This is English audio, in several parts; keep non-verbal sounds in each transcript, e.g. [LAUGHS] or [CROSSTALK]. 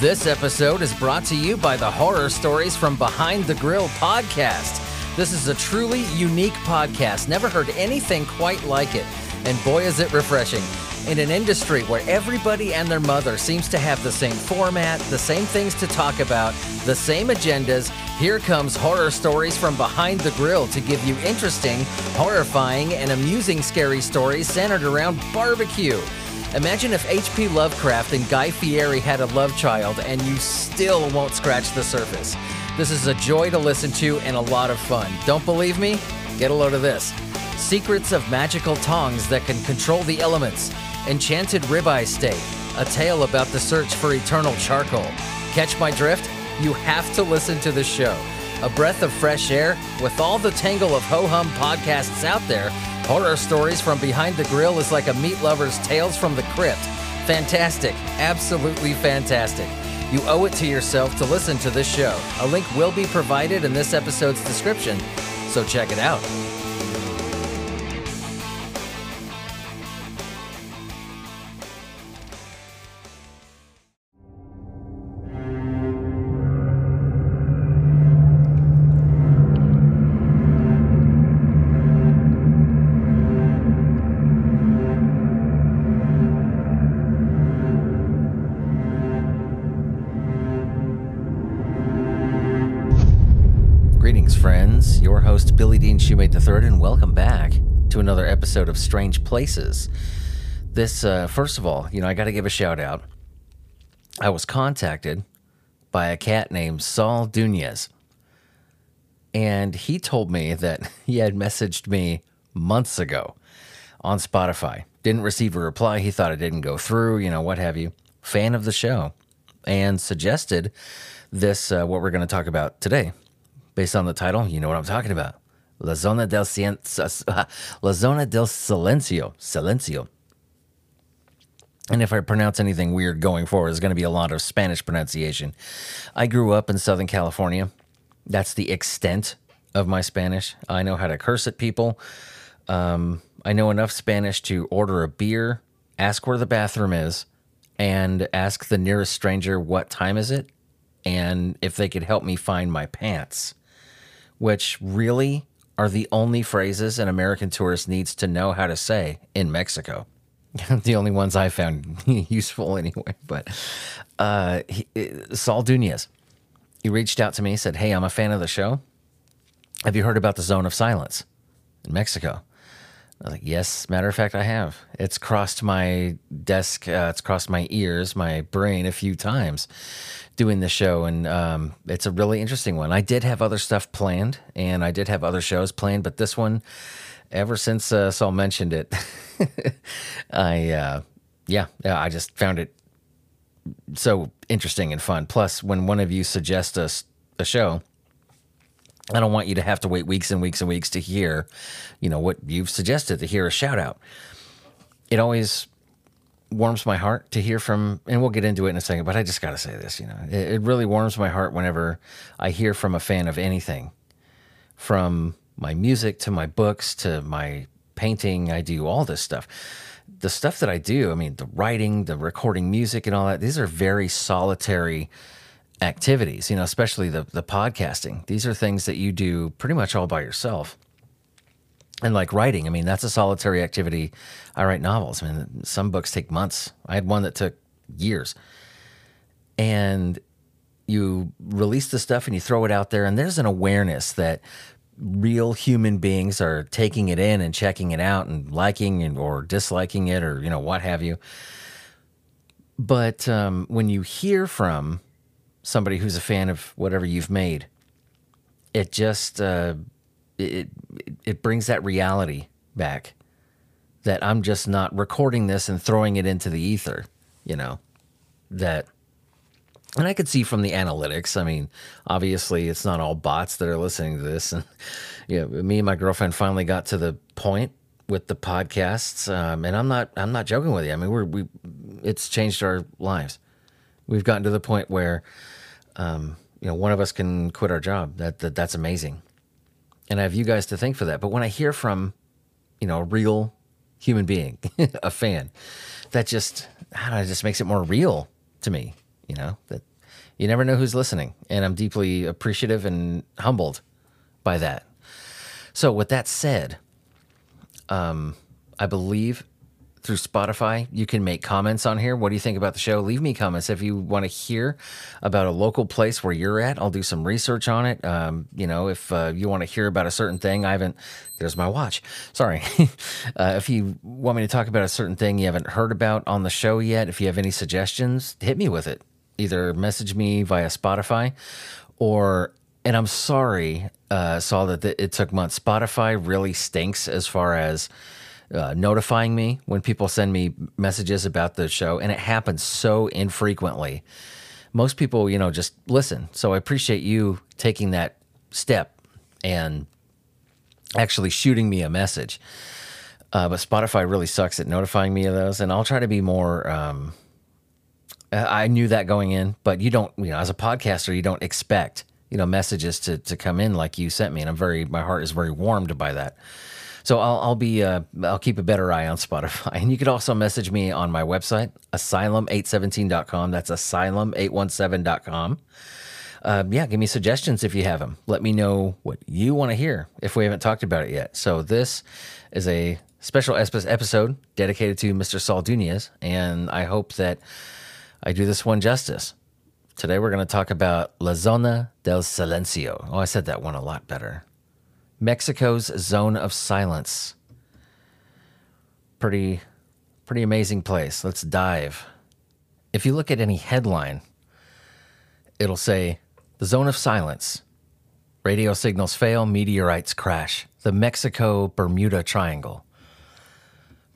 This episode is brought to you by the Horror Stories from Behind the Grill podcast. This is a truly unique podcast. Never heard anything quite like it. And boy, is it refreshing. In an industry where everybody and their mother seems to have the same format, the same things to talk about, the same agendas, here comes Horror Stories from Behind the Grill to give you interesting, horrifying, and amusing scary stories centered around barbecue. Imagine if H.P. Lovecraft and Guy Fieri had a love child and you still won't scratch the surface. This is a joy to listen to and a lot of fun. Don't believe me? Get a load of this. Secrets of magical tongs that can control the elements. Enchanted ribeye steak. A tale about the search for eternal charcoal. Catch my drift? You have to listen to this show. A breath of fresh air with all the tangle of ho hum podcasts out there. Horror stories from behind the grill is like a meat lover's tales from the crypt. Fantastic, absolutely fantastic. You owe it to yourself to listen to this show. A link will be provided in this episode's description, so check it out. Host, Billy Dean Shoemate and welcome back to another episode of Strange Places. This, uh, first of all, you know, I got to give a shout out. I was contacted by a cat named Saul Dunez, and he told me that [LAUGHS] he had messaged me months ago on Spotify. Didn't receive a reply. He thought it didn't go through, you know, what have you. Fan of the show, and suggested this, uh, what we're going to talk about today based on the title, you know what I'm talking about. La Zona del, Cien- La Zona del Silencio. Silencio. And if I pronounce anything weird going forward, there's going to be a lot of Spanish pronunciation. I grew up in Southern California. That's the extent of my Spanish. I know how to curse at people. Um, I know enough Spanish to order a beer, ask where the bathroom is, and ask the nearest stranger what time is it, and if they could help me find my pants which really are the only phrases an American tourist needs to know how to say in Mexico. [LAUGHS] the only ones I found [LAUGHS] useful anyway. But uh, he, Saul Dunez, he reached out to me, said, Hey, I'm a fan of the show. Have you heard about the Zone of Silence in Mexico? I was like, Yes, matter of fact, I have. It's crossed my desk, uh, it's crossed my ears, my brain a few times doing the show, and um, it's a really interesting one. I did have other stuff planned, and I did have other shows planned, but this one, ever since uh, Saul mentioned it, [LAUGHS] I uh, yeah, I just found it so interesting and fun. Plus, when one of you suggests us a show. I don't want you to have to wait weeks and weeks and weeks to hear, you know, what you've suggested to hear a shout out. It always warms my heart to hear from, and we'll get into it in a second, but I just got to say this, you know, it, it, really warms my heart whenever I hear from a fan of anything, from my music to my books to my painting. I do all this stuff. The stuff that I do, I mean, the writing, the recording music, and all that, these are very solitary activities, you know, especially the, the podcasting. These are things that you do pretty much all by yourself and like writing, I mean, that's a solitary activity. I write novels. I mean, some books take months. I had one that took years. And you release the stuff and you throw it out there, and there's an awareness that real human beings are taking it in and checking it out and liking and, or disliking it or, you know, what have you. But um, when you hear from somebody who's a fan of whatever you've made, it just uh, it, it brings that reality back that I'm just not recording this and throwing it into the ether, you know, that, and I could see from the analytics, I mean, obviously it's not all bots that are listening to this. [LAUGHS] And, you know, me and my girlfriend finally got to the point with the podcasts. Um, and I'm not, I'm not joking with you. I mean, we're, we, it's changed our lives. We've gotten to the point where, um, you know, one of us can quit our job. That, that that's amazing and I have you guys to thank for that. But when I hear from, you know, a real human being, [LAUGHS] a fan, that just, I don't know, just makes it more real to me. You know that you never know who's listening, and I'm deeply appreciative and humbled by that. So, with that said, um, I believe through Spotify. You can make comments on here. What do you think about the show? Leave me comments if you want to hear about a local place where you're at. I'll do some research on it. Um, you know, if uh, you want to hear about a certain thing, I haven't. There's my watch. Sorry. [LAUGHS] uh, if you want me to talk about a certain thing you haven't heard about on the show yet, if you have any suggestions, hit me with it. Either message me via Spotify or and I'm sorry, uh, saw that it took months. Spotify really stinks as far as uh, notifying me when people send me messages about the show, and it happens so infrequently. Most people, you know, just listen. So I appreciate you taking that step and actually shooting me a message. Uh, but Spotify really sucks at notifying me of those, and I'll try to be more. Um, I knew that going in, but you don't, you know, as a podcaster, you don't expect, you know, messages to to come in like you sent me, and I'm very, my heart is very warmed by that. So I'll, I'll be uh, I'll keep a better eye on Spotify. [LAUGHS] And you could also message me on my website, asylum817.com. That's asylum817.com. Uh, yeah, give me suggestions if you have them. Let me know what you want to hear if we haven't talked about it yet. So this is a special episode dedicated to Mr. Saul Duniez, and I hope that I do this one justice. Today we're going to talk about La Zona del Silencio. Oh, I said that one a lot better. Mexico's Zone of Silence. Pretty, pretty amazing place. Let's dive. If you look at any headline, it'll say the Zone of Silence. Radio signals fail, meteorites crash. The Mexico Bermuda Triangle.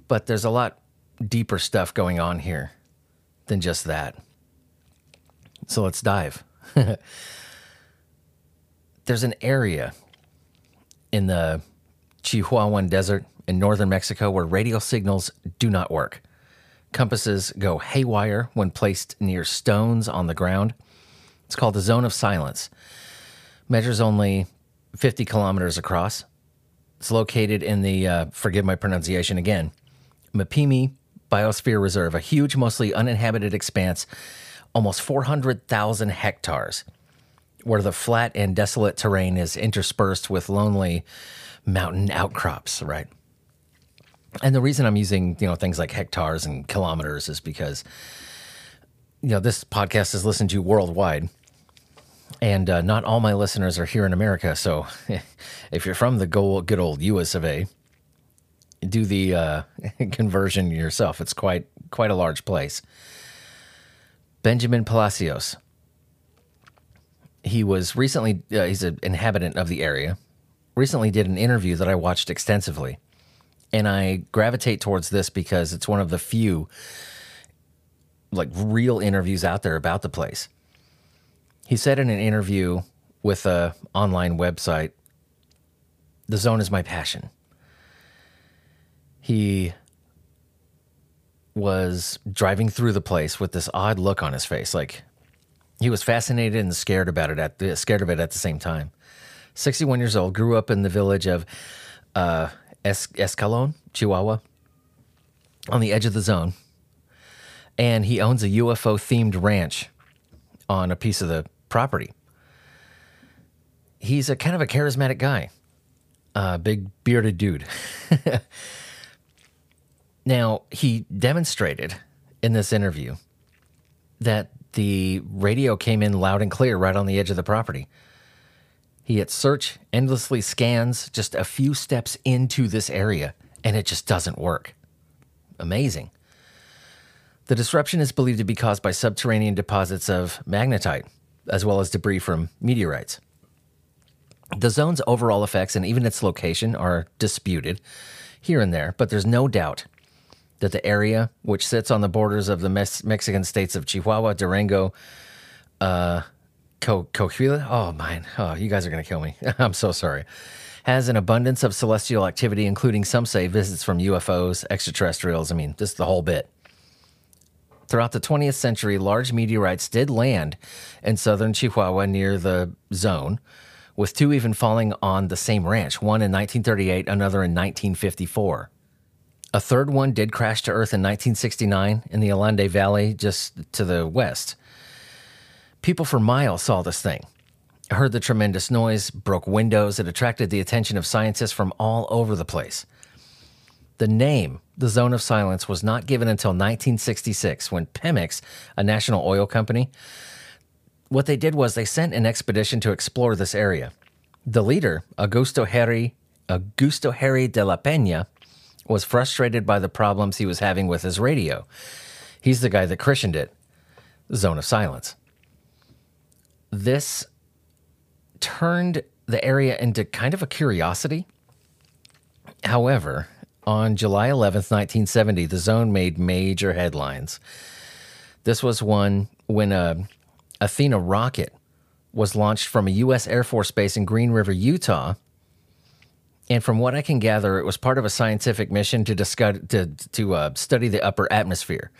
But there's a lot deeper stuff going on here than just that. So let's dive. [LAUGHS] there's an area in the Chihuahuan Desert in northern Mexico where radio signals do not work. Compasses go haywire when placed near stones on the ground. It's called the Zone of Silence. Measures only 50 kilometers across. It's located in the, uh, forgive my pronunciation again, Mapimi Biosphere Reserve, a huge, mostly uninhabited expanse, almost 400,000 hectares where the flat and desolate terrain is interspersed with lonely mountain outcrops, right? And the reason I'm using, you know, things like hectares and kilometers is because, you know, this podcast is listened to worldwide. And uh, not all my listeners are here in America. So [LAUGHS] if you're from the good old US of A, do the uh, [LAUGHS] conversion yourself. It's quite, quite a large place. Benjamin Palacios he was recently uh, he's an inhabitant of the area recently did an interview that i watched extensively. And i gravitate towards this because it's one of the few like real interviews out there about the place. He said in an interview with a online website the zone is my passion. He was driving through the place with this odd look on his face like he was fascinated and scared about it at the, scared of it at the same time. 61 years old, grew up in the village of uh, es- Escalon, Chihuahua, on the edge of the zone. And he owns a UFO themed ranch on a piece of the property. He's a kind of a charismatic guy, a big bearded dude. [LAUGHS] now, he demonstrated in this interview that the radio came in loud and clear right on the edge of the property. He hit search, endlessly scans just a few steps into this area, and it just doesn't work. Amazing. The disruption is believed to be caused by subterranean deposits of magnetite, as well as debris from meteorites. The zone's overall effects and even its location are disputed here and there, but there's no doubt that the area, which sits on the borders of the Mexican states of Chihuahua, Durango, uh, Co- Coahuila, oh man, oh you guys are gonna kill me. [LAUGHS] I'm so sorry. Has an abundance of celestial activity, including some say visits from UFOs, extraterrestrials. I mean, just the whole bit. Throughout the 20th century, large meteorites did land in southern Chihuahua near the zone, with two even falling on the same ranch, one in 1938, another in 1954. A third one did crash to Earth in 1969 in the Allende Valley, just to the west. People for miles saw this thing, heard the tremendous noise, broke windows. It attracted the attention of scientists from all over the place. The name, the Zone of Silence, was not given until 1966 when Pemex, a national oil company, what they did was they sent an expedition to explore this area. The leader, Augusto Harry, Augusto Harry de la Peña, was frustrated by the problems he was having with his radio. He's the guy that christened it Zone of Silence. This turned the area into kind of a curiosity. However, on July 11th, 1970, the zone made major headlines. This was one when a Athena rocket was launched from a U.S. Air Force base in Green River, Utah. And from what I can gather, it was part of a scientific mission to discuss, to, to uh, study the upper atmosphere.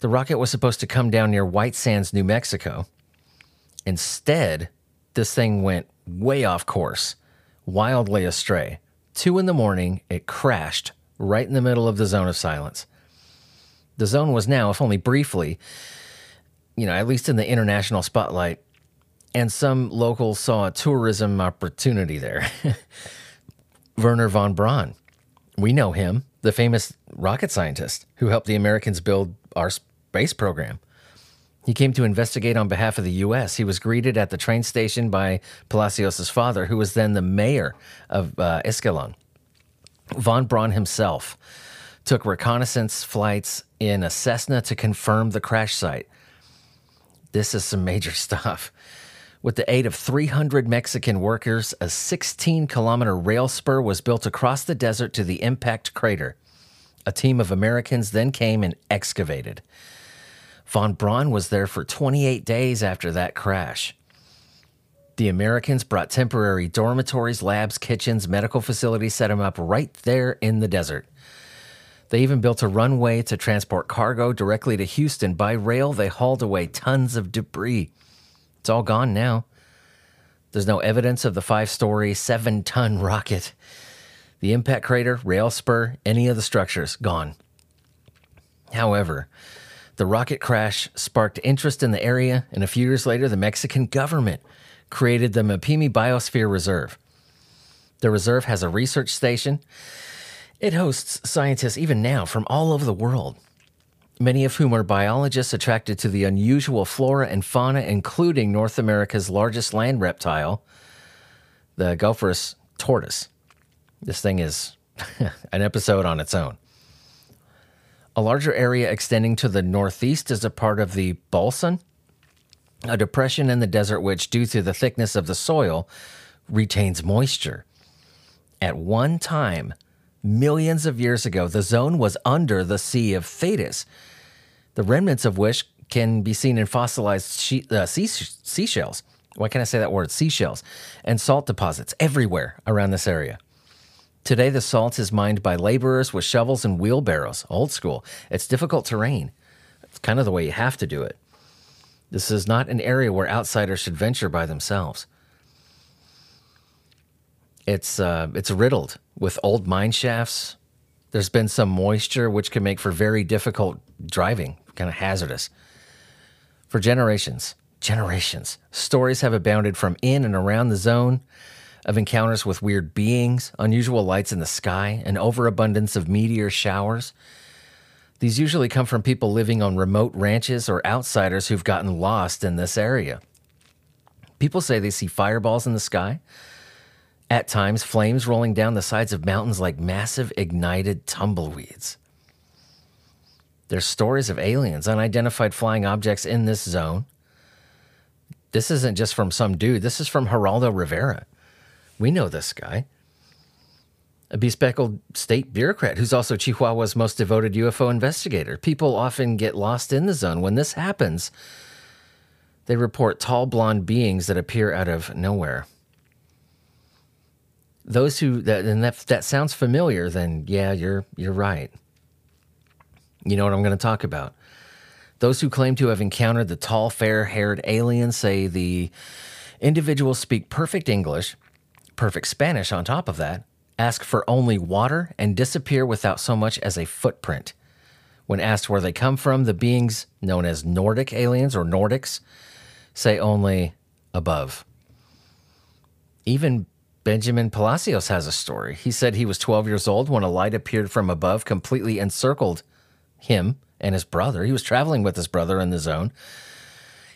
The rocket was supposed to come down near White Sands, New Mexico. Instead, this thing went way off course, wildly astray. Two in the morning, it crashed right in the middle of the zone of silence. The zone was now, if only briefly, you know, at least in the international spotlight, and some locals saw a tourism opportunity there. [LAUGHS] Wernher von Braun. We know him, the famous rocket scientist who helped the Americans build our space program. He came to investigate on behalf of the U.S. He was greeted at the train station by Palacios' father, who was then the mayor of uh, Escalon. Von Braun himself took reconnaissance flights in a Cessna to confirm the crash site. This is some major [LAUGHS] stuff. With the aid of 300 Mexican workers, a 16 kilometer rail spur was built across the desert to the impact crater. A team of Americans then came and excavated. Von Braun was there for 28 days after that crash. The Americans brought temporary dormitories, labs, kitchens, medical facilities, set them up right there in the desert. They even built a runway to transport cargo directly to Houston. By rail, they hauled away tons of debris. It's all gone now. There's no evidence of the five story, seven ton rocket. The impact crater, rail spur, any of the structures, gone. However, the rocket crash sparked interest in the area, and a few years later, the Mexican government created the Mapimi Biosphere Reserve. The reserve has a research station it hosts scientists even now from all over the world, many of whom are biologists attracted to the unusual flora and fauna, including North America's largest land reptile, the Gopherus tortoise. This thing is [LAUGHS] an episode on its own. A larger area extending to the northeast is a part of the Bolson, a depression in the desert which, due to the thickness of the soil, retains moisture. At one time, millions of years ago, the zone was under the Sea of Tethys, the remnants of which can be seen in fossilized she- uh, sea- seashells. Why can't I say that word? Seashells and salt deposits everywhere around this area. Today, the salt is mined by laborers with shovels and wheelbarrows, old school. It's difficult terrain. It's kind of the way you have to do it. This is not an area where outsiders should venture by themselves. It's uh, it's riddled with old mine shafts. There's been some moisture, which can make for very difficult driving, kind of hazardous. For generations, generations, stories have abounded from in and around the zone of encounters with weird beings, unusual lights in the sky, an overabundance of meteor showers. These usually come from people living on remote ranches or outsiders who've gotten lost in this area. People say they see fireballs in the sky, at times, flames rolling down the sides of mountains like massive ignited tumbleweeds. There's stories of aliens, unidentified flying objects in this zone. This isn't just from some dude, this is from Geraldo Rivera. We know this guy. A bespectacled state bureaucrat who's also Chihuahua's most devoted UFO investigator. People often get lost in the zone. When this happens, they report tall blonde beings that appear out of nowhere those who that and that that sounds familiar, then yeah, you're you're right. You know what I'm going to talk about. Those who claim to have encountered the tall, fair-haired alien say the individuals speak perfect English, perfect Spanish on top of that, ask for only water, and disappear without so much as a footprint. When asked where they come from, the beings known as Nordic aliens or Nordics say only above. Even Benjamin Palacios has a story. He said he was 12 years old when a light appeared from above, completely encircled him and his brother. He was traveling with his brother in the zone.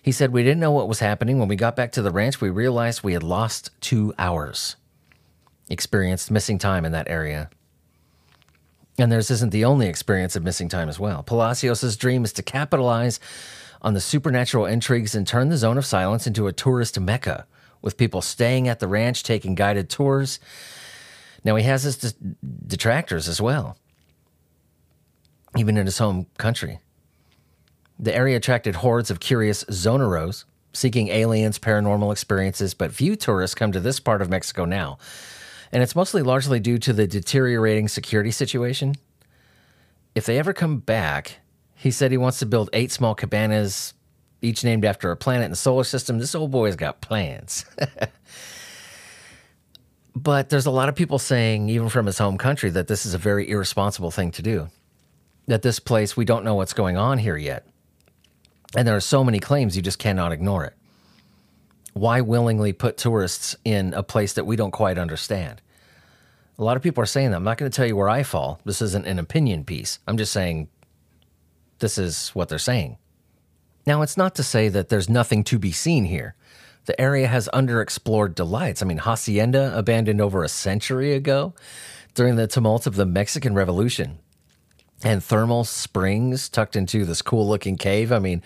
He said, We didn't know what was happening. When we got back to the ranch, we realized we had lost two hours, experienced missing time in that area. And theirs isn't the only experience of missing time as well. Palacios' dream is to capitalize on the supernatural intrigues and turn the zone of silence into a tourist mecca with people staying at the ranch, taking guided tours. Now, he has his detractors as well, even in his home country. The area attracted hordes of curious zoneros seeking aliens, paranormal experiences, but few tourists come to this part of Mexico now. And it's mostly largely due to the deteriorating security situation. If they ever come back, he said he wants to build eight small cabanas, each named after a planet in the solar system. This old boy's got plans. [LAUGHS] but there's a lot of people saying, even from his home country, that this is a very irresponsible thing to do. That this place, we don't know what's going on here yet. And there are so many claims, you just cannot ignore it. Why willingly put tourists in a place that we don't quite understand? A lot of people are saying that. I'm not going to tell you where I fall. This isn't an opinion piece. I'm just saying this is what they're saying. Now, it's not to say that there's nothing to be seen here. The area has underexplored delights. I mean, Hacienda, abandoned over a century ago during the tumult of the Mexican Revolution, and thermal springs tucked into this cool looking cave. I mean,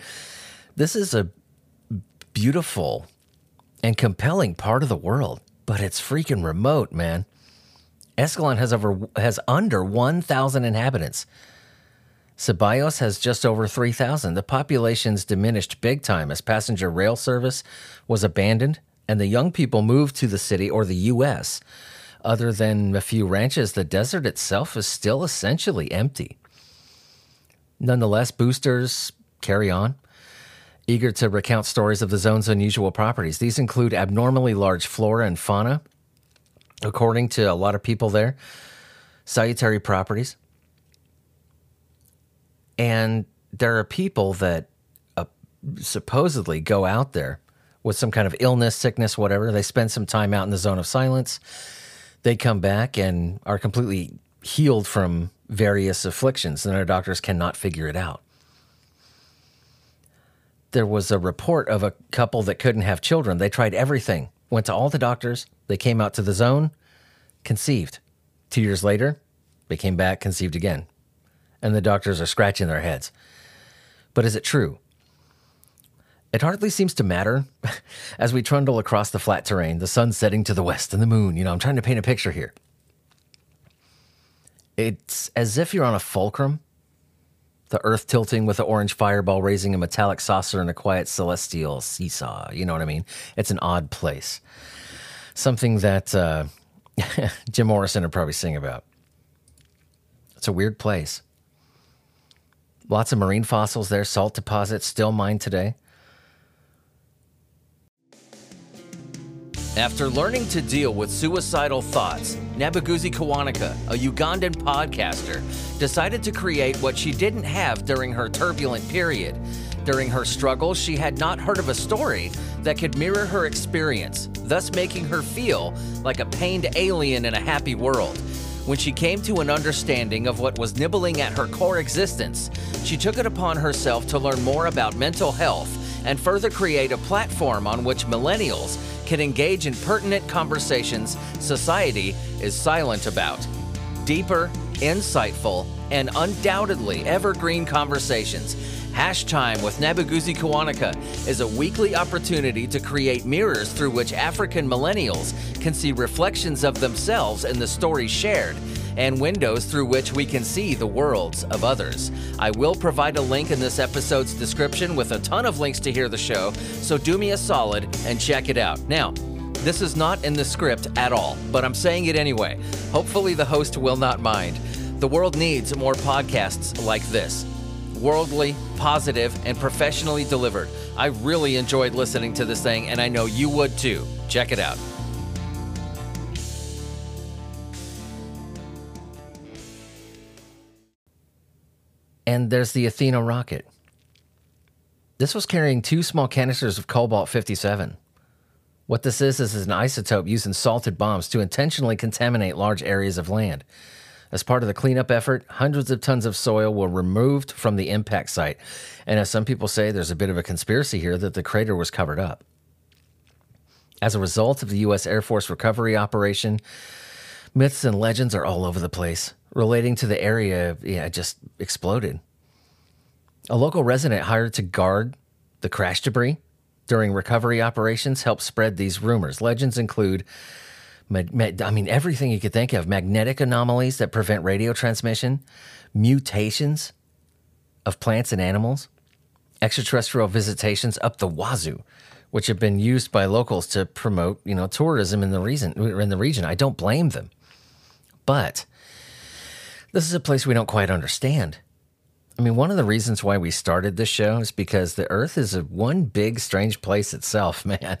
this is a beautiful and compelling part of the world, but it's freaking remote, man. Escalon has over has under 1,000 inhabitants. Ceballos has just over 3,000. The population's diminished big time as passenger rail service was abandoned and the young people moved to the city or the U.S. Other than a few ranches, the desert itself is still essentially empty. Nonetheless, boosters carry on, eager to recount stories of the zone's unusual properties. These include abnormally large flora and fauna, according to a lot of people there, salutary properties. And there are people that uh, supposedly go out there with some kind of illness, sickness, whatever. They spend some time out in the zone of silence. They come back and are completely healed from various afflictions, and our doctors cannot figure it out. There was a report of a couple that couldn't have children. They tried everything, went to all the doctors. They came out to the zone, conceived. Two years later, they came back, conceived again. And the doctors are scratching their heads. But is it true? It hardly seems to matter. [LAUGHS] As we trundle across the flat terrain, the sun setting to the west and the moon, you know, I'm trying to paint a picture here. It's as if you're on a fulcrum, the earth tilting with the orange fireball raising a metallic saucer in a quiet celestial seesaw. You know what I mean? It's an odd place. Something that uh, [LAUGHS] Jim Morrison would probably sing about. It's a weird place. Lots of marine fossils there, salt deposits still mined today. After learning to deal with suicidal thoughts, Nabuguzi Kiwanuka, a Ugandan podcaster, decided to create what she didn't have during her turbulent period. During her struggles, she had not heard of a story that could mirror her experience, thus making her feel like a pained alien in a happy world. When she came to an understanding of what was nibbling at her core existence, she took it upon herself to learn more about mental health and further create a platform on which millennials can engage in pertinent conversations society is silent about. Deeper, insightful, and undoubtedly evergreen conversations. Hash Time with Nabuguzi Kiwanuka is a weekly opportunity to create mirrors through which African millennials can see reflections of themselves in the stories shared and windows through which we can see the worlds of others. I will provide a link in this episode's description with a ton of links to hear the show, so do me a solid and check it out. Now, this is not in the script at all, but I'm saying it anyway. Hopefully, the host will not mind. The world needs more podcasts like this worldly, positive, and professionally delivered. I really enjoyed listening to this thing, and I know you would too. Check it out. And there's the Athena rocket. This was carrying two small canisters of cobalt 57. What this is is an isotope used in salted bombs to intentionally contaminate large areas of land. As part of the cleanup effort, hundreds of tons of soil were removed from the impact site. And as some people say, there's a bit of a conspiracy here that the crater was covered up. As a result of the U.S. Air Force recovery operation, myths and legends are all over the place relating to the area. Yeah, just exploded. A local resident hired to guard the crash debris during recovery operations helped spread these rumors. Legends include, I mean, everything you could think of magnetic anomalies that prevent radio transmission, mutations of plants and animals, extraterrestrial visitations up the wazoo which have been used by locals to promote, you know, tourism in the region. In the region, I don't blame them, but this is a place we don't quite understand. I mean, one of the reasons why we started this show is because the Earth is a one big strange place itself, [LAUGHS] man.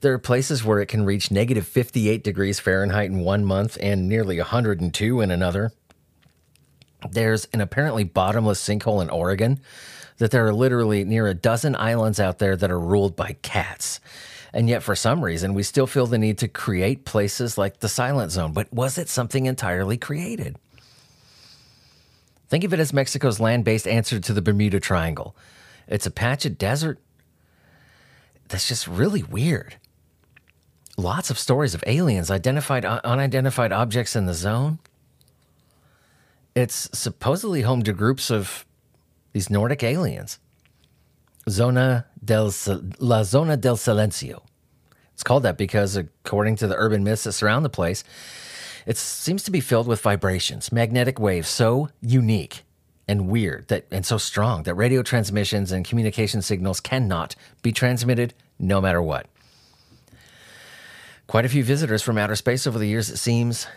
There are places where it can reach negative 58 degrees Fahrenheit in one month and nearly 102 in another. There's an apparently bottomless sinkhole in Oregon that there are literally near a dozen islands out there that are ruled by cats. And yet, for some reason, we still feel the need to create places like the Silent Zone. But was it something entirely created? Think of it as Mexico's land based answer to the Bermuda Triangle. It's a patch of desert that's just really weird. Lots of stories of aliens, identified, uh, unidentified objects in the zone. It's supposedly home to groups of these Nordic aliens. Zona del La Zona del Silencio. It's called that because, according to the urban myths that surround the place, it seems to be filled with vibrations, magnetic waves so unique and weird that and so strong that radio transmissions and communication signals cannot be transmitted no matter what. Quite a few visitors from outer space over the years, it seems.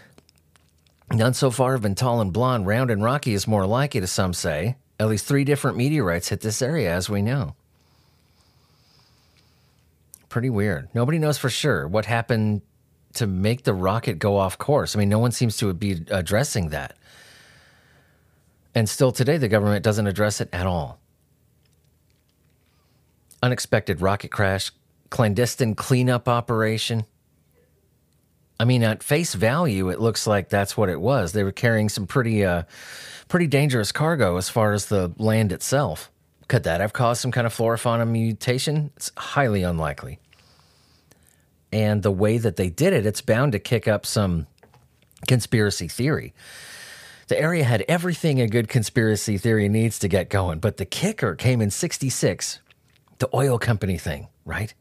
None so far have been tall and blonde, round and rocky is more like it, as some say. At least three different meteorites hit this area, as we know. Pretty weird. Nobody knows for sure what happened to make the rocket go off course. I mean, no one seems to be addressing that. And still today, the government doesn't address it at all. Unexpected rocket crash, clandestine cleanup operation. I mean, at face value, it looks like that's what it was. They were carrying some pretty uh, pretty dangerous cargo as far as the land itself. Could that have caused some kind of flora fauna mutation? It's highly unlikely. And the way that they did it, it's bound to kick up some conspiracy theory. The area had everything a good conspiracy theory needs to get going, but the kicker came in 66 the oil company thing, right?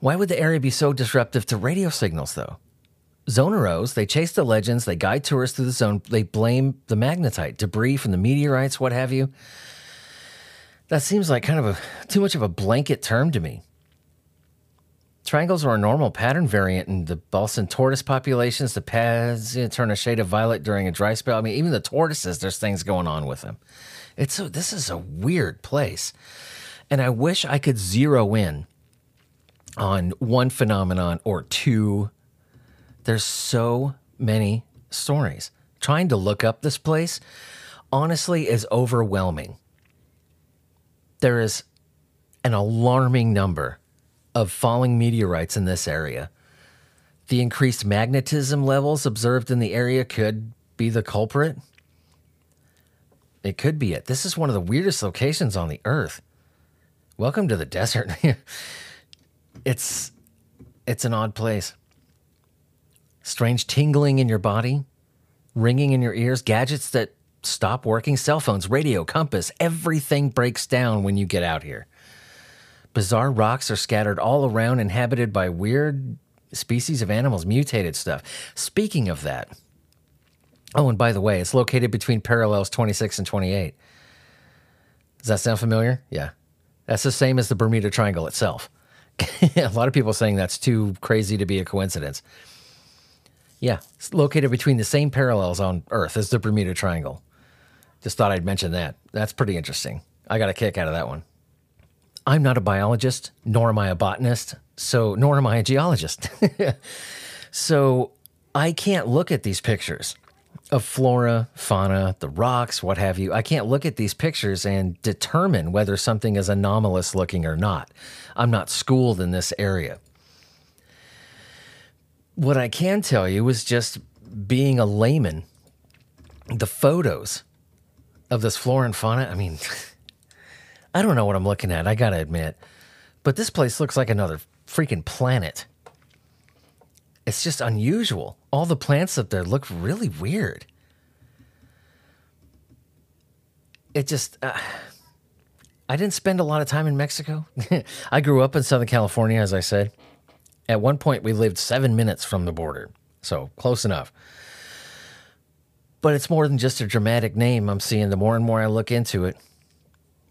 Why would the area be so disruptive to radio signals, though? Zoneros, they chase the legends, they guide tourists through the zone, they blame the magnetite, debris from the meteorites, what have you. That seems like kind of a too much of a blanket term to me. Triangles are a normal pattern variant in the Bolson tortoise populations. The pads you know, turn a shade of violet during a dry spell. I mean, even the tortoises, there's things going on with them. It's a, this is a weird place, and I wish I could zero in on one phenomenon or two there's so many stories. Trying to look up this place honestly is overwhelming. There is an alarming number of falling meteorites in this area. The increased magnetism levels observed in the area could be the culprit. It could be it. This is one of the weirdest locations on the earth. Welcome to the desert. [LAUGHS] it's it's an odd place strange tingling in your body, ringing in your ears, gadgets that stop working, cell phones, radio, compass, everything breaks down when you get out here. Bizarre rocks are scattered all around, inhabited by weird species of animals, mutated stuff. Speaking of that, oh, and by the way, it's located between parallels 26 and 28. Does that sound familiar? Yeah. That's the same as the Bermuda Triangle itself. [LAUGHS] a lot of people saying that's too crazy to be a coincidence. Yeah, it's located between the same parallels on Earth as the Bermuda Triangle. Just thought I'd mention that. That's pretty interesting. I got a kick out of that one. I'm not a biologist, nor am I a botanist, so nor am I a geologist. [LAUGHS] so I can't look at these pictures of flora, fauna, the rocks, what have you. I can't look at these pictures and determine whether something is anomalous looking or not. I'm not schooled in this area. What I can tell you is just being a layman, the photos of this flora and fauna, I mean, [LAUGHS] I don't know what I'm looking at, I gotta admit. But this place looks like another freaking planet. It's just unusual. All the plants up there look really weird. It just, uh, I didn't spend a lot of time in Mexico. [LAUGHS] I grew up in Southern California, as I said. At one point, we lived seven minutes from the border, so close enough. But it's more than just a dramatic name I'm seeing the more and more I look into it.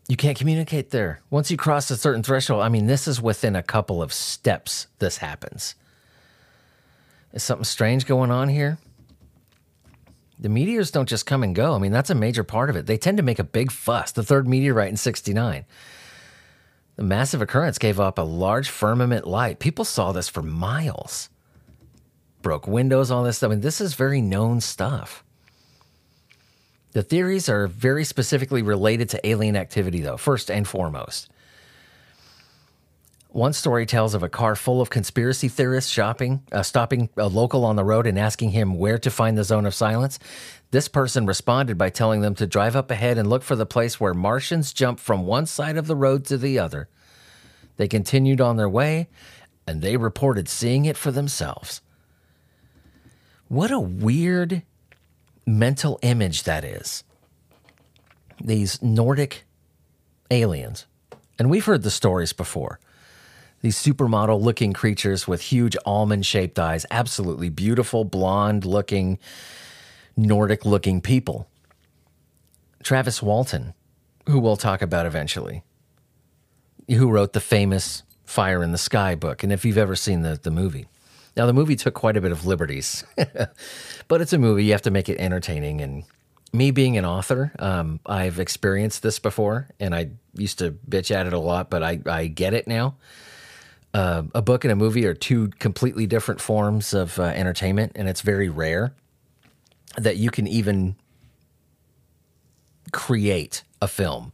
You can't communicate there. Once you cross a certain threshold, I mean, this is within a couple of steps this happens. Is something strange going on here? The meteors don't just come and go. I mean, that's a major part of it. They tend to make a big fuss. The third meteorite in 69. The massive occurrence gave up a large firmament light. People saw this for miles. Broke windows, all this stuff. I mean, this is very known stuff. The theories are very specifically related to alien activity, though, first and foremost. One story tells of a car full of conspiracy theorists shopping, uh, stopping a local on the road and asking him where to find the zone of silence. This person responded by telling them to drive up ahead and look for the place where Martians jump from one side of the road to the other. They continued on their way and they reported seeing it for themselves. What a weird mental image that is. These Nordic aliens, and we've heard the stories before. These supermodel looking creatures with huge almond shaped eyes, absolutely beautiful, blonde looking, Nordic looking people. Travis Walton, who we'll talk about eventually, who wrote the famous Fire in the Sky book. And if you've ever seen the, the movie, now, the movie took quite a bit of liberties, [LAUGHS] but it's a movie. You have to make it entertaining. And me being an author, um, I've experienced this before, and I used to bitch at it a lot, but I, I get it now. Uh, a book and a movie are two completely different forms of uh, entertainment, and it's very rare that you can even create a film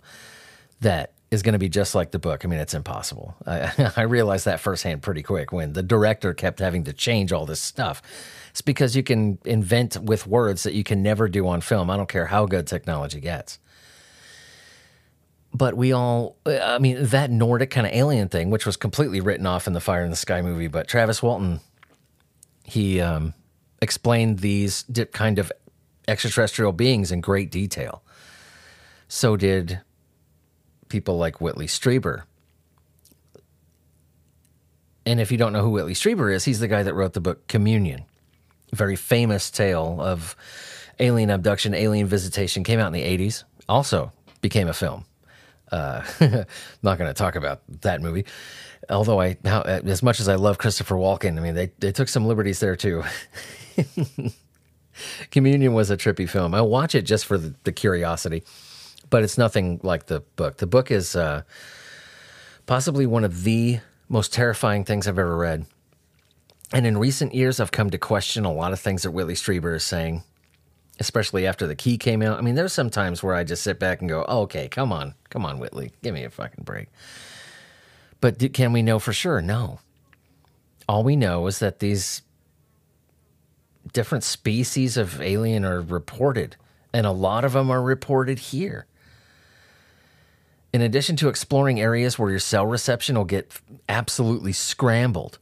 that is going to be just like the book. I mean, it's impossible. [LAUGHS] I, I realized that firsthand pretty quick when the director kept having to change all this stuff. It's because you can invent with words that you can never do on film. I don't care how good technology gets. But we all, I mean, that Nordic kind of alien thing, which was completely written off in the Fire in the Sky movie, but Travis Walton, he um, explained these kind of extraterrestrial beings in great detail. So did people like Whitley Strieber. And if you don't know who Whitley Strieber is, he's the guy that wrote the book Communion, very famous tale of alien abduction, alien visitation, came out in the 80s, also became a film. Uh, [LAUGHS] not going to talk about that movie. Although I, how, as much as I love Christopher Walken, I mean, they, they took some liberties there too. [LAUGHS] Communion was a trippy film. I watch it just for the, the curiosity but it's nothing like the book. The book is uh, possibly one of the most terrifying things I've ever read. And in recent years, I've come to question a lot of things that Whitley Strieber is saying, especially after The Key came out. I mean, there's some times where I just sit back and go, oh, okay, come on, come on, Whitley, give me a fucking break. But can we know for sure? No. All we know is that these different species of alien are reported, and a lot of them are reported here. In addition to exploring areas where your cell reception will get absolutely scrambled,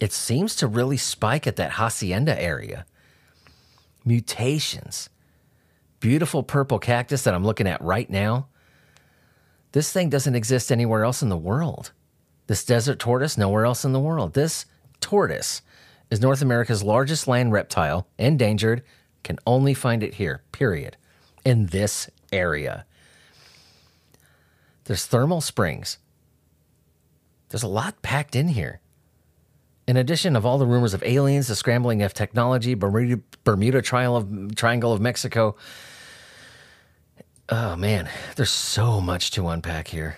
it seems to really spike at that hacienda area. Mutations. Beautiful purple cactus that I'm looking at right now. This thing doesn't exist anywhere else in the world. This desert tortoise, nowhere else in the world. This tortoise is North America's largest land reptile, endangered, can only find it here, period, in this area. There's thermal springs. There's a lot packed in here. In addition of all the rumors of aliens, the scrambling of technology, Bermuda, Bermuda of, Triangle of Mexico. Oh man, there's so much to unpack here.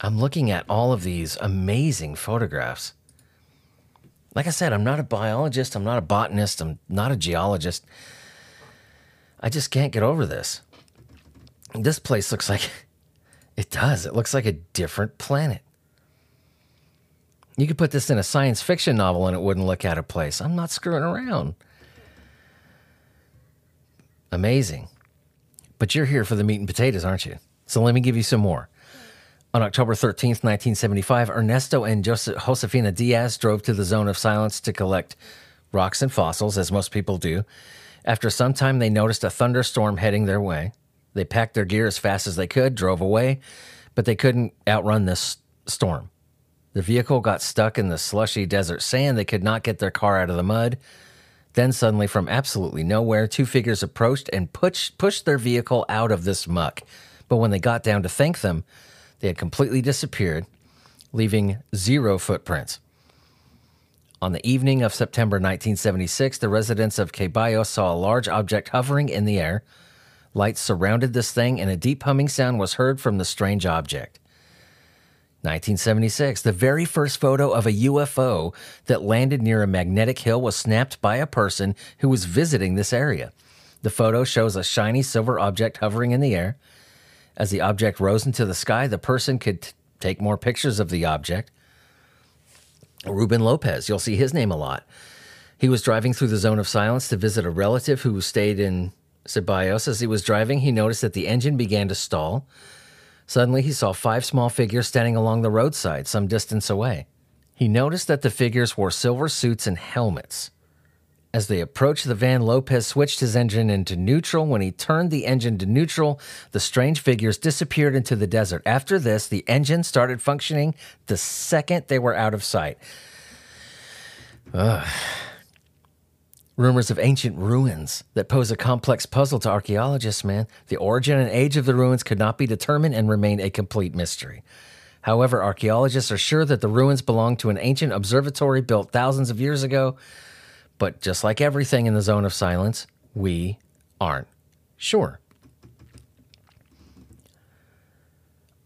I'm looking at all of these amazing photographs. Like I said, I'm not a biologist, I'm not a botanist, I'm not a geologist. I just can't get over this. This place looks like [LAUGHS] it does. It looks like a different planet. You could put this in a science fiction novel and it wouldn't look out of place. I'm not screwing around. Amazing. But you're here for the meat and potatoes, aren't you? So let me give you some more. On October 13th, 1975, Ernesto and Josefina Diaz drove to the zone of silence to collect rocks and fossils, as most people do. After some time, they noticed a thunderstorm heading their way. They packed their gear as fast as they could, drove away, but they couldn't outrun this storm. The vehicle got stuck in the slushy desert sand. They could not get their car out of the mud. Then, suddenly, from absolutely nowhere, two figures approached and push, pushed their vehicle out of this muck. But when they got down to thank them, they had completely disappeared, leaving zero footprints. On the evening of September 1976, the residents of Caballo saw a large object hovering in the air. Lights surrounded this thing, and a deep humming sound was heard from the strange object. 1976, the very first photo of a UFO that landed near a magnetic hill was snapped by a person who was visiting this area. The photo shows a shiny silver object hovering in the air. As the object rose into the sky, the person could t- take more pictures of the object. Ruben Lopez, you'll see his name a lot. He was driving through the zone of silence to visit a relative who stayed in Ceballos. As he was driving, he noticed that the engine began to stall. Suddenly, he saw five small figures standing along the roadside some distance away. He noticed that the figures wore silver suits and helmets. As they approached the van, Lopez switched his engine into neutral. When he turned the engine to neutral, the strange figures disappeared into the desert. After this, the engine started functioning the second they were out of sight. Ugh. Rumors of ancient ruins that pose a complex puzzle to archaeologists, man. The origin and age of the ruins could not be determined and remain a complete mystery. However, archaeologists are sure that the ruins belong to an ancient observatory built thousands of years ago but just like everything in the zone of silence, we aren't sure.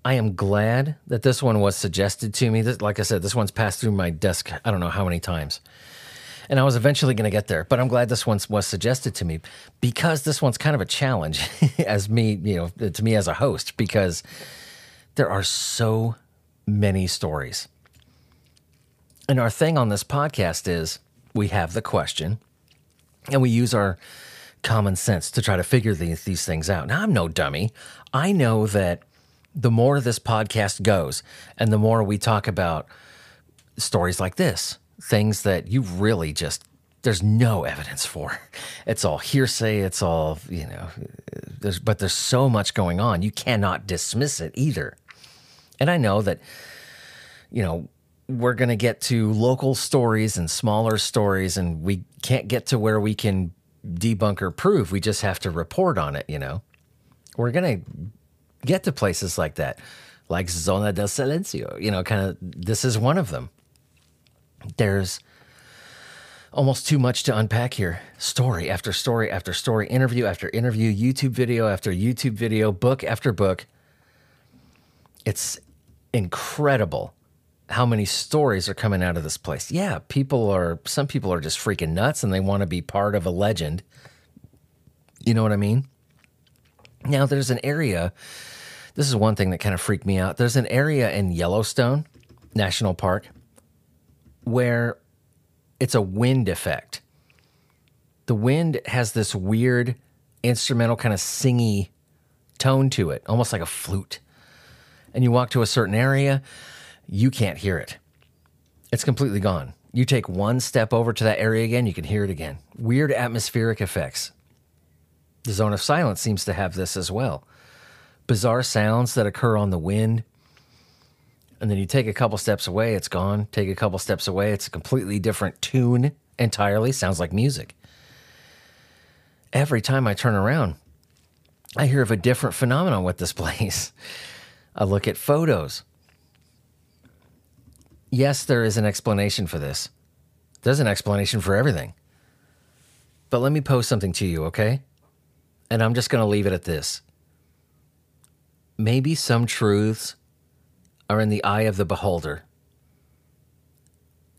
I am glad that this one was suggested to me. This, like I said, this one's passed through my desk, I don't know how many times. And I was eventually going to get there, but I'm glad this one was suggested to me because this one's kind of a challenge [LAUGHS] as me, you know, to me as a host, because there are so many stories. And our thing on this podcast is we have the question and we use our common sense to try to figure these, these things out. Now, I'm no dummy. I know that the more this podcast goes and the more we talk about stories like this, things that you really just there's no evidence for. It's all hearsay. It's all, you know, there's, but there's so much going on. You cannot dismiss it either. And I know that, you know, we're going to get to local stories and smaller stories, and we can't get to where we can debunk or prove. We just have to report on it, you know? We're going to get to places like that, like Zona del Silencio, you know, kind of this is one of them. There's almost too much to unpack here. Story after story after story, interview after interview, YouTube video after YouTube video, book after book. It's incredible how many stories are coming out of this place. Yeah, people are, some people are just freaking nuts and they want to be part of a legend. You know what I mean? Now, there's an area, this is one thing that kind of freaked me out. There's an area in Yellowstone National Park where it's a wind effect. The wind has this weird instrumental kind of singy tone to it, almost like a flute. And you walk to a certain area, you can't hear it. It's completely gone. You take one step over to that area again, you can hear it again. Weird atmospheric effects. The zone of silence seems to have this as well. Bizarre sounds that occur on the wind. And then you take a couple steps away, it's gone. Take a couple steps away, it's a completely different tune entirely. Sounds like music. Every time I turn around, I hear of a different phenomenon with this [LAUGHS] place. I look at photos. Yes, there is an explanation for this. There's an explanation for everything. But let me pose something to you, okay? And I'm just going to leave it at this. Maybe some truths are in the eye of the beholder.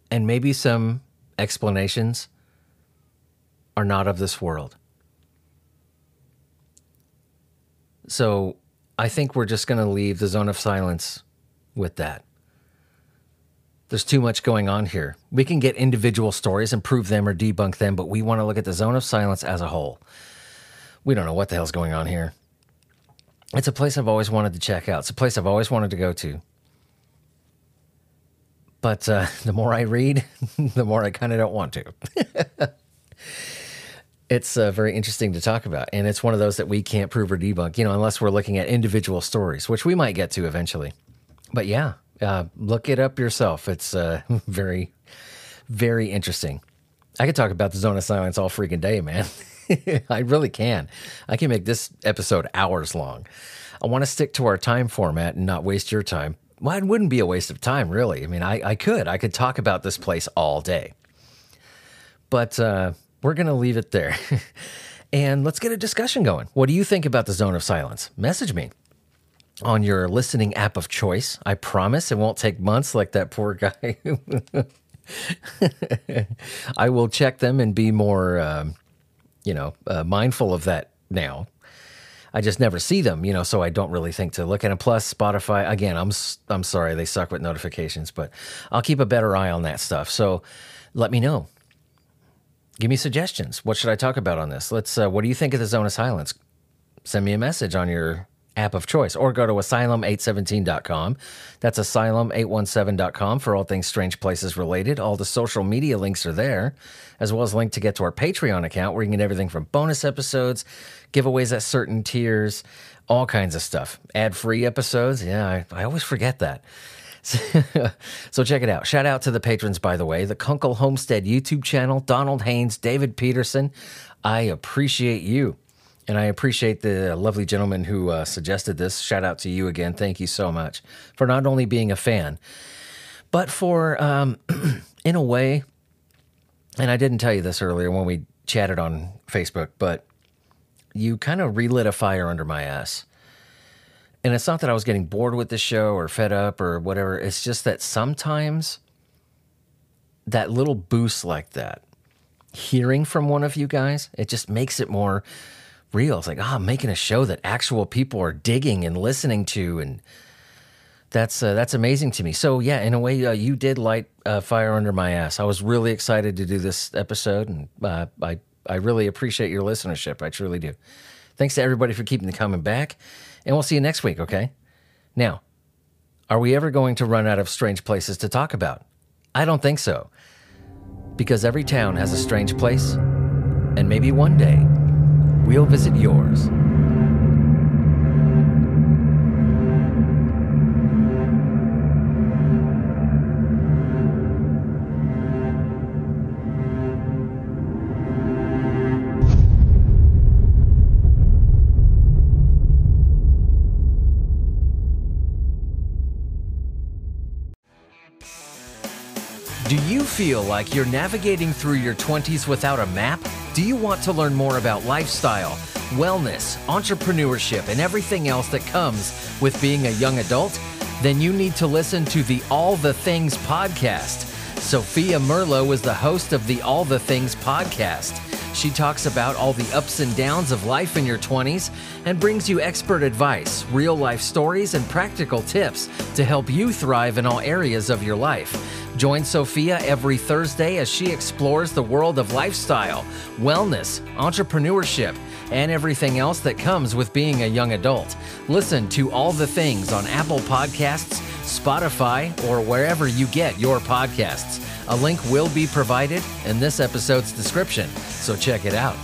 And maybe some explanations are not of this world. So I think we're just going to leave the zone of silence with that. There's too much going on here. We can get individual stories and prove them or debunk them, but we want to look at the zone of silence as a whole. We don't know what the hell's going on here. It's a place I've always wanted to check out. It's a place I've always wanted to go to. But uh, [LAUGHS] the more I read, [LAUGHS] the more I kind of don't want to. [LAUGHS] it's uh, very interesting to talk about. And it's one of those that we can't prove or debunk, you know, unless we're looking at individual stories, which we might get to eventually. But yeah, uh, look it up yourself. It's uh, very, very interesting. I could talk about the zone of silence all freaking day, man. I really can. I can make this episode hours long. I want to stick to our time format and not waste your time. Well, it wouldn't be a waste of time, really. I mean, I, I could. I could talk about this place all day. But uh, we're going to leave it there. [LAUGHS] and let's get a discussion going. What do you think about the zone of silence? Message me on your listening app of choice. I promise it won't take months like that poor [LAUGHS] guy. [LAUGHS] I will check them and be more, um, you know, uh, mindful of that now. I just never see them, you know, so I don't really think to look at them. Plus, Spotify, again, I'm I'm sorry they suck with notifications, but I'll keep a better eye on that stuff. So let me know. Give me suggestions. What should I talk about on this? Let's. Uh, what do you think of the Zone of Silence? Send me a message on your app of choice or go to asylum817.com. That's asylum817.com for all things strange places related. All the social media links are there, as well as link to get to our Patreon account where you can get everything from bonus episodes, giveaways at certain tiers, all kinds of stuff. Ad free episodes. Yeah, I, I always forget that. [LAUGHS] so check it out. Shout out to the patrons, by the way, the Kunkel Homestead YouTube channel, Donald Haynes, David Peterson. I appreciate you. And I appreciate the lovely gentleman who uh, suggested this. Shout out to you again. Thank you so much for not only being a fan, but for, um, [CLEARS THROAT] in a way, and I didn't tell you this earlier when we chatted on Facebook, but you kind of relit a fire under my ass. And it's not that I was getting bored with the show or fed up or whatever. It's just that sometimes that little boost like that, hearing from one of you guys, it just makes it more real. It's like, ah, oh, making a show that actual people are digging and listening to, and that's uh, that's amazing to me. So yeah, in a way, uh, you did light a fire under my ass. I was really excited to do this episode, and uh, I I really appreciate your listenership. I truly do. Thanks to everybody for keeping the coming back, and we'll see you next week. Okay. Now, are we ever going to run out of strange places to talk about? I don't think so, because every town has a strange place, and maybe one day we'll visit yours. Feel like you're navigating through your 20s without a map? Do you want to learn more about lifestyle, wellness, entrepreneurship, and everything else that comes with being a young adult? Then you need to listen to the All the Things podcast. Sophia Merlo is the host of the All the Things podcast. She talks about all the ups and downs of life in your 20s and brings you expert advice, real life stories, and practical tips to help you thrive in all areas of your life. Join Sophia every Thursday as she explores the world of lifestyle, wellness, entrepreneurship, and everything else that comes with being a young adult. Listen to all the things on Apple Podcasts, Spotify, or wherever you get your podcasts. A link will be provided in this episode's description, so check it out.